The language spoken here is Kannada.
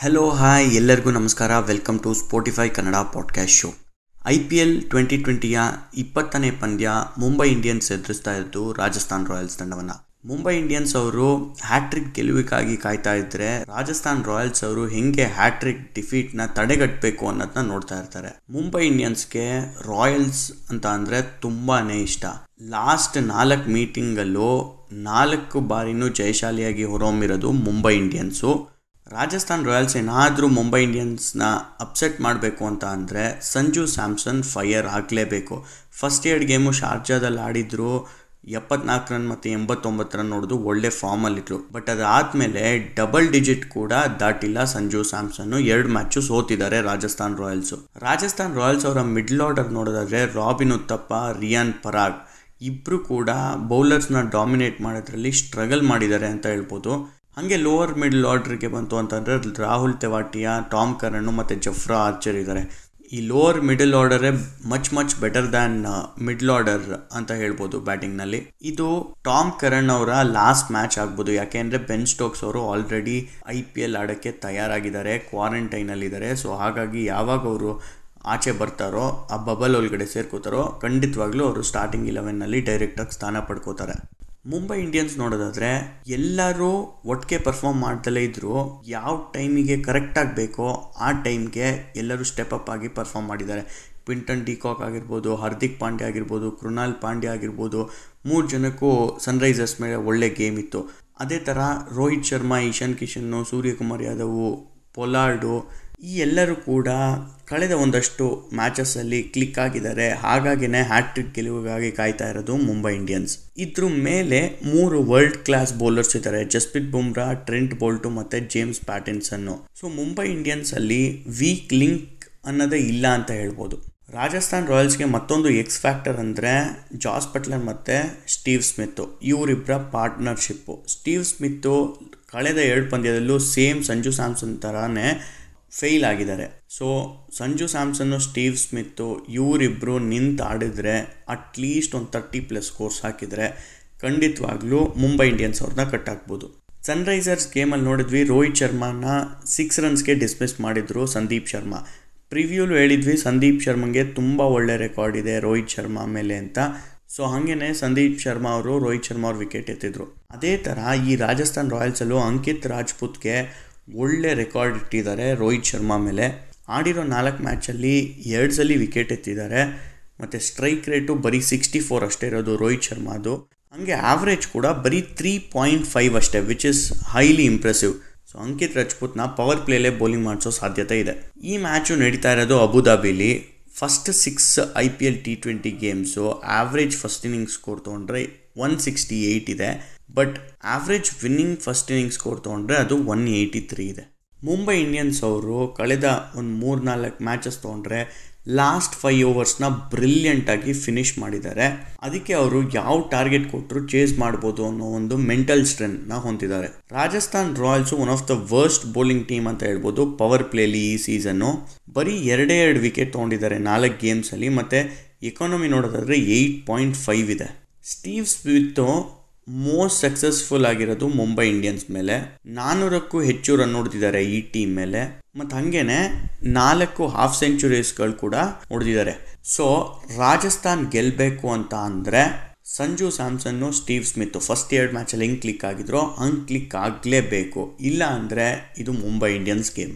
ಹಲೋ ಹಾಯ್ ಎಲ್ಲರಿಗೂ ನಮಸ್ಕಾರ. Welcome to Spotify Kannada podcast show I P L twenty ಟ್ವೆಂಟಿಯ ಇಪ್ಪತ್ತನೇ ಪಂದ್ಯ ಮುಂಬೈ ಇಂಡಿಯನ್ಸ್ ಎದುರಿಸ್ತಾ ಇದ್ದು ರಾಜಸ್ಥಾನ್ ರಾಯಲ್ಸ್ ತಂಡವನ್ನು. ಮುಂಬೈ ಇಂಡಿಯನ್ಸ್ ಅವರು ಹ್ಯಾಟ್ರಿಕ್ ಗೆಲುವಿಗಾಗಿ ಕಾಯ್ತಾ ಇದ್ರೆ ರಾಜಸ್ಥಾನ್ ರಾಯಲ್ಸ್ ಅವರು ಹೆಂಗೆ ಹ್ಯಾಟ್ರಿಕ್ ಡಿಫೀಟ್ನ ತಡೆಗಟ್ಟಬೇಕು ಅನ್ನೋದನ್ನ ನೋಡ್ತಾ ಇರ್ತಾರೆ. ಮುಂಬೈ ಇಂಡಿಯನ್ಸ್ಗೆ ರಾಯಲ್ಸ್ ಅಂತ ಅಂದರೆ ತುಂಬಾನೇ ಇಷ್ಟ. ಲಾಸ್ಟ್ ನಾಲ್ಕು ಮೀಟಿಂಗಲ್ಲೂ ನಾಲ್ಕು ಬಾರಿನೂ ಜಯಶಾಲಿಯಾಗಿ ಹೊರಹೊಮ್ಮಿರೋದು ಮುಂಬೈ ಇಂಡಿಯನ್ಸು ರಾಜಸ್ಥಾನ್ ರಾಯಲ್ಸ್ ಏನಾದರೂ ಮುಂಬೈ ಇಂಡಿಯನ್ಸ್ನ ಅಪ್ಸೆಟ್ ಮಾಡಬೇಕು ಅಂತ ಅಂದರೆ ಸಂಜು ಸ್ಯಾಮ್ಸನ್ ಫೈಯರ್ ಆಗಲೇಬೇಕು. ಫಸ್ಟ್ ಏಡ್ ಗೇಮು ಶಾರ್ಜಾದಲ್ಲಿ ಆಡಿದ್ರು ಎಪ್ಪತ್ನಾಲ್ಕು ರನ್ ಮತ್ತು ಎಂಬತ್ತೊಂಬತ್ತು ರನ್ ನೋಡಿದ್ರು ಒಳ್ಳೆ ಫಾರ್ಮಲ್ಲಿದ್ರು. ಬಟ್ ಅದಾದಮೇಲೆ ಡಬಲ್ ಡಿಜಿಟ್ ಕೂಡ ದಾಟಿಲ್ಲ ಸಂಜು ಸ್ಯಾಮ್ಸನ್ನು ಎರಡು ಮ್ಯಾಚು ಸೋತಿದ್ದಾರೆ ರಾಜಸ್ಥಾನ್ ರಾಯಲ್ಸು. ರಾಜಸ್ಥಾನ್ ರಾಯಲ್ಸ್ ಅವರ ಮಿಡ್ಲ್ ಆರ್ಡರ್ ನೋಡೋದಾದರೆ ರಾಬಿನ್ ಉತ್ತಪ್ಪ, ರಿಯಾನ್ ಪರಾಗ್. ಇಬ್ಬರು ಕೂಡ ಬೌಲರ್ಸ್ನ ಡಾಮಿನೇಟ್ ಮಾಡೋದ್ರಲ್ಲಿ ಸ್ಟ್ರಗಲ್ ಮಾಡಿದ್ದಾರೆ ಅಂತ ಹೇಳ್ಬೋದು. ಹಾಗೆ ಲೋವರ್ ಮಿಡ್ಲ್ ಆರ್ಡ್ರಿಗೆ ಬಂತು ಅಂತಂದರೆ ರಾಹುಲ್ ತೆವಾಟಿಯಾ, ಟಾಮ್ ಕರಣ್ ಮತ್ತು ಜಫ್ರಾ ಆರ್ಚರ್ ಇದ್ದಾರೆ. ಈ lower middle ಆರ್ಡರೇ much much better than middle order ಅಂತ ಹೇಳ್ಬೋದು ಬ್ಯಾಟಿಂಗ್ನಲ್ಲಿ ಇದು ಟಾಮ್ ಕರಣ್ ಅವರ ಲಾಸ್ಟ್ ಮ್ಯಾಚ್ ಆಗ್ಬೋದು ಯಾಕೆಂದರೆ ಬೆನ್ ಸ್ಟೋಕ್ಸ್ ಅವರು ಆಲ್ರೆಡಿ ಐ ಪಿ ಎಲ್ ಆಡೋಕ್ಕೆ ತಯಾರಾಗಿದ್ದಾರೆ ಕ್ವಾರಂಟೈನಲ್ಲಿದ್ದಾರೆ ಸೊ ಹಾಗಾಗಿ ಯಾವಾಗ ಅವರು ಆಚೆ ಬರ್ತಾರೋ, ಆ ಬಬಲ್ ಒಳಗಡೆ ಸೇರ್ಕೋತಾರೋ, ಖಂಡಿತವಾಗ್ಲೂ ಅವರು ಸ್ಟಾರ್ಟಿಂಗ್ ಇಲೆವೆನ್ನಲ್ಲಿ ಡೈರೆಕ್ಟಾಗಿ ಸ್ಥಾನ ಪಡ್ಕೋತಾರೆ. ಮುಂಬೈ ಇಂಡಿಯನ್ಸ್ ನೋಡೋದಾದ್ರೆ ಎಲ್ಲರೂ ಒಟ್ಟಿಗೆ ಪರ್ಫಾರ್ಮ್ ಮಾಡ್ದಲೇ ಇದ್ರು. ಯಾವ ಟೈಮಿಗೆ ಕರೆಕ್ಟಾಗಿ ಬೇಕೋ ಆ ಟೈಮ್ಗೆ ಎಲ್ಲರೂ ಸ್ಟೆಪ್ ಅಪ್ ಆಗಿ ಪರ್ಫಾರ್ಮ್ ಮಾಡಿದ್ದಾರೆ. ಕ್ವಿಂಟನ್ ಡಿಕಾಕ್ ಆಗಿರ್ಬೋದು, ಹಾರ್ದಿಕ್ ಪಾಂಡ್ಯ ಆಗಿರ್ಬೋದು, ಕೃಣಾಲ್ ಪಾಂಡ್ಯ ಆಗಿರ್ಬೋದು, ಮೂರು ಜನಕ್ಕೂ ಸನ್ರೈಸರ್ಸ್ ಮೇಲೆ ಒಳ್ಳೆ ಗೇಮ್ ಇತ್ತು. ಅದೇ ಥರ ರೋಹಿತ್ ಶರ್ಮಾ, ಈಶಾನ್ ಕಿಶನ್ನು, ಸೂರ್ಯಕುಮಾರ್ ಯಾದವ್ ಪೊಲಾರ್ಡು ಈ ಎಲ್ಲರೂ ಕೂಡ ಕಳೆದ ಒಂದಷ್ಟು ಮ್ಯಾಚಸ್ಸಲ್ಲಿ ಕ್ಲಿಕ್ ಆಗಿದ್ದಾರೆ. ಹಾಗಾಗಿನೇ ಹ್ಯಾಟ್ರಿಕ್ ಗೆಲುವಿಗಾಗಿ ಕಾಯ್ತಾ ಇರೋದು ಮುಂಬೈ ಇಂಡಿಯನ್ಸ್ ಇದ್ರ ಮೇಲೆ ಮೂರು ವರ್ಲ್ಡ್ ಕ್ಲಾಸ್ ಬೌಲರ್ಸ್ ಇದ್ದಾರೆ. ಜಸ್ಪ್ರೀತ್ ಬುಮ್ರಾ ಟ್ರೆಂಟ್ ಬೋಲ್ಟು ಮತ್ತು James Pattinson so Mumbai Indians ಅಲ್ಲಿ ವೀಕ್ ಲಿಂಕ್ ಅನ್ನೋದೇ ಇಲ್ಲ ಅಂತ ಹೇಳ್ಬೋದು. ರಾಜಸ್ಥಾನ್ ರಾಯಲ್ಸ್ಗೆ ಮತ್ತೊಂದು ಎಕ್ಸ್ ಫ್ಯಾಕ್ಟರ್ ಅಂದರೆ ಜಾಸ್ ಬಟ್ಲರ್ ಮತ್ತು ಸ್ಟೀವ್ ಸ್ಮಿತ್ತು ಇವರಿಬ್ಬರ ಪಾರ್ಟ್ನರ್ಶಿಪ್ಪು ಸ್ಟೀವ್ ಸ್ಮಿತ್ತು ಕಳೆದ ಎರಡು ಪಂದ್ಯದಲ್ಲೂ ಸೇಮ್ ಸಂಜು ಸ್ಯಾಮ್ಸನ್ ಥರನೇ ಫೇಲ್ ಆಗಿದ್ದಾರೆ. So Sanju Samson Steve Smith ಇವರಿಬ್ಬರು ನಿಂತು ಆಡಿದರೆ ಅಟ್ಲೀಸ್ಟ್ ಒಂದು ತರ್ಟಿ ಪ್ಲಸ್ ಸ್ಕೋರ್ಸ್ ಹಾಕಿದರೆ ಖಂಡಿತವಾಗ್ಲೂ ಮುಂಬೈ ಇಂಡಿಯನ್ಸ್ ಅವ್ರನ್ನ ಕಟ್ ಹಾಕ್ಬೋದು ಸನ್ರೈಸರ್ಸ್ ಗೇಮಲ್ಲಿ ನೋಡಿದ್ವಿ, ರೋಹಿತ್ ಶರ್ಮಾನ ಸಿಕ್ಸ್ ರನ್ಸ್ಗೆ ಡಿಸ್ಮಿಸ್ ಮಾಡಿದರು ಸಂದೀಪ್ ಶರ್ಮಾ. ಪ್ರಿವ್ಯೂಲು ಹೇಳಿದ್ವಿ, ಸಂದೀಪ್ ಶರ್ಮಂಗೆ ತುಂಬ ಒಳ್ಳೆ ರೆಕಾರ್ಡ್ ಇದೆ ರೋಹಿತ್ ಶರ್ಮಾ ಮೇಲೆ ಅಂತ. ಸೊ ಹಾಗೇನೆ ಸಂದೀಪ್ ಶರ್ಮಾ ಅವರು ರೋಹಿತ್ ಶರ್ಮಾ ಅವ್ರು ವಿಕೆಟ್ ಎತ್ತಿದ್ರು. ಅದೇ ಥರ ಈ ರಾಜಸ್ಥಾನ್ ರಾಯಲ್ಸಲ್ಲೂ ಅಂಕಿತ್ ರಾಜ್ಪುತ್ಗೆ ಒಳ್ಳೆ ರೆಕಾರ್ಡ್ ಇಟ್ಟಿದ್ದಾರೆ ರೋಹಿತ್ ಶರ್ಮಾ ಮೇಲೆ. ಆಡಿರೋ ನಾಲ್ಕು ಮ್ಯಾಚಲ್ಲಿ ಎರಡು ಸಲ ವಿಕೆಟ್ ಎತ್ತಿದ್ದಾರೆ. ಮತ್ತು ಸ್ಟ್ರೈಕ್ ರೇಟು ಬರೀ ಸಿಕ್ಸ್ಟಿ ಫೋರ್ ಅಷ್ಟೇ ಇರೋದು ರೋಹಿತ್ ಶರ್ಮಾದು. ಹಂಗೆ ಆವ್ರೇಜ್ ಕೂಡ ಬರೀ ತ್ರೀ ಪಾಯಿಂಟ್ ಫೈವ್ ಅಷ್ಟೇ which is highly impressive so Ankit ರಜ್ಪೂತ್ನ power ಪ್ಲೇಲೇ ಬೌಲಿಂಗ್ ಮಾಡಿಸೋ ಸಾಧ್ಯತೆ ಇದೆ. ಈ ಮ್ಯಾಚು ನಡೀತಾ ಇರೋದು ಅಬುದಾಬಿಲಿ. First six I P L T twenty games average first inning score ತೊಗೊಂಡ್ರೆ ಒನ್ ಸಿಕ್ಸ್ಟಿ ಏಯ್ಟ್ ಇದೆ. But average winning first inning score ತೊಗೊಂಡ್ರೆ ಅದು ಒನ್ ಏಯ್ಟಿ ತ್ರೀ ಇದೆ. ಮುಂಬೈ ಇಂಡಿಯನ್ಸ್ ಅವರು ಕಳೆದ ಒಂದು ಮೂರು ನಾಲ್ಕು ಮ್ಯಾಚಸ್ ತೊಗೊಂಡ್ರೆ ಲಾಸ್ಟ್ ಫೈವ್ ಓವರ್ಸ್ನ ಬ್ರಿಲಿಯಂಟಾಗಿ ಫಿನಿಶ್ ಮಾಡಿದ್ದಾರೆ. ಅದಕ್ಕೆ ಅವರು ಯಾವ ಟಾರ್ಗೆಟ್ ಕೊಟ್ಟರು ಚೇಸ್ ಮಾಡ್ಬೋದು ಅನ್ನೋ ಒಂದು ಮೆಂಟಲ್ ಸ್ಟ್ರೆಂತ್ನ ಹೊಂದಿದ್ದಾರೆ. Rajasthan Royals one of the worst bowling team ಅಂತ ಹೇಳ್ಬೋದು ಪವರ್ ಪ್ಲೇಲಿ ಈ ಸೀಸನ್ನು ಬರೀ ಎರಡೇ ಎರಡು ವಿಕೆಟ್ ತೊಗೊಂಡಿದ್ದಾರೆ ನಾಲ್ಕು ಗೇಮ್ಸಲ್ಲಿ ಮತ್ತು ಎಕಾನಮಿ ನೋಡೋದಾದರೆ ಏಯ್ಟ್ ಪಾಯಿಂಟ್ ಫೈವ್ ಇದೆ. ಸ್ಟೀವ್ ಸ್ಮಿತ್ ಮೋಸ್ಟ್ ಸಕ್ಸಸ್ಫುಲ್ ಆಗಿರೋದು ಮುಂಬೈ ಇಂಡಿಯನ್ಸ್ ಮೇಲೆ. ನಾನ್ನೂರಕ್ಕೂ ಹೆಚ್ಚು ರನ್ ಹೊಡೆದಿದ್ದಾರೆ ಈ ಟೀಮ್ ಮೇಲೆ. ಮತ್ತು ಹಾಗೇನೆ ನಾಲ್ಕು ಹಾಫ್ ಸೆಂಚುರೀಸ್ಗಳು ಕೂಡ ಹೊಡೆದಿದ್ದಾರೆ. ಸೊ ರಾಜಸ್ಥಾನ್ ಗೆಲ್ಲಬೇಕು ಅಂತ ಅಂದರೆ Sanju Samson Steve Smith first ಎರಡು ಮ್ಯಾಚಲ್ಲಿ ಹೆಂಗೆ ಕ್ಲಿಕ್ ಆಗಿದ್ರೋ ಹಂಗೆ ಕ್ಲಿಕ್ ಆಗಲೇಬೇಕು. ಇಲ್ಲ ಅಂದರೆ ಇದು ಮುಂಬೈ ಇಂಡಿಯನ್ಸ್ ಗೇಮ್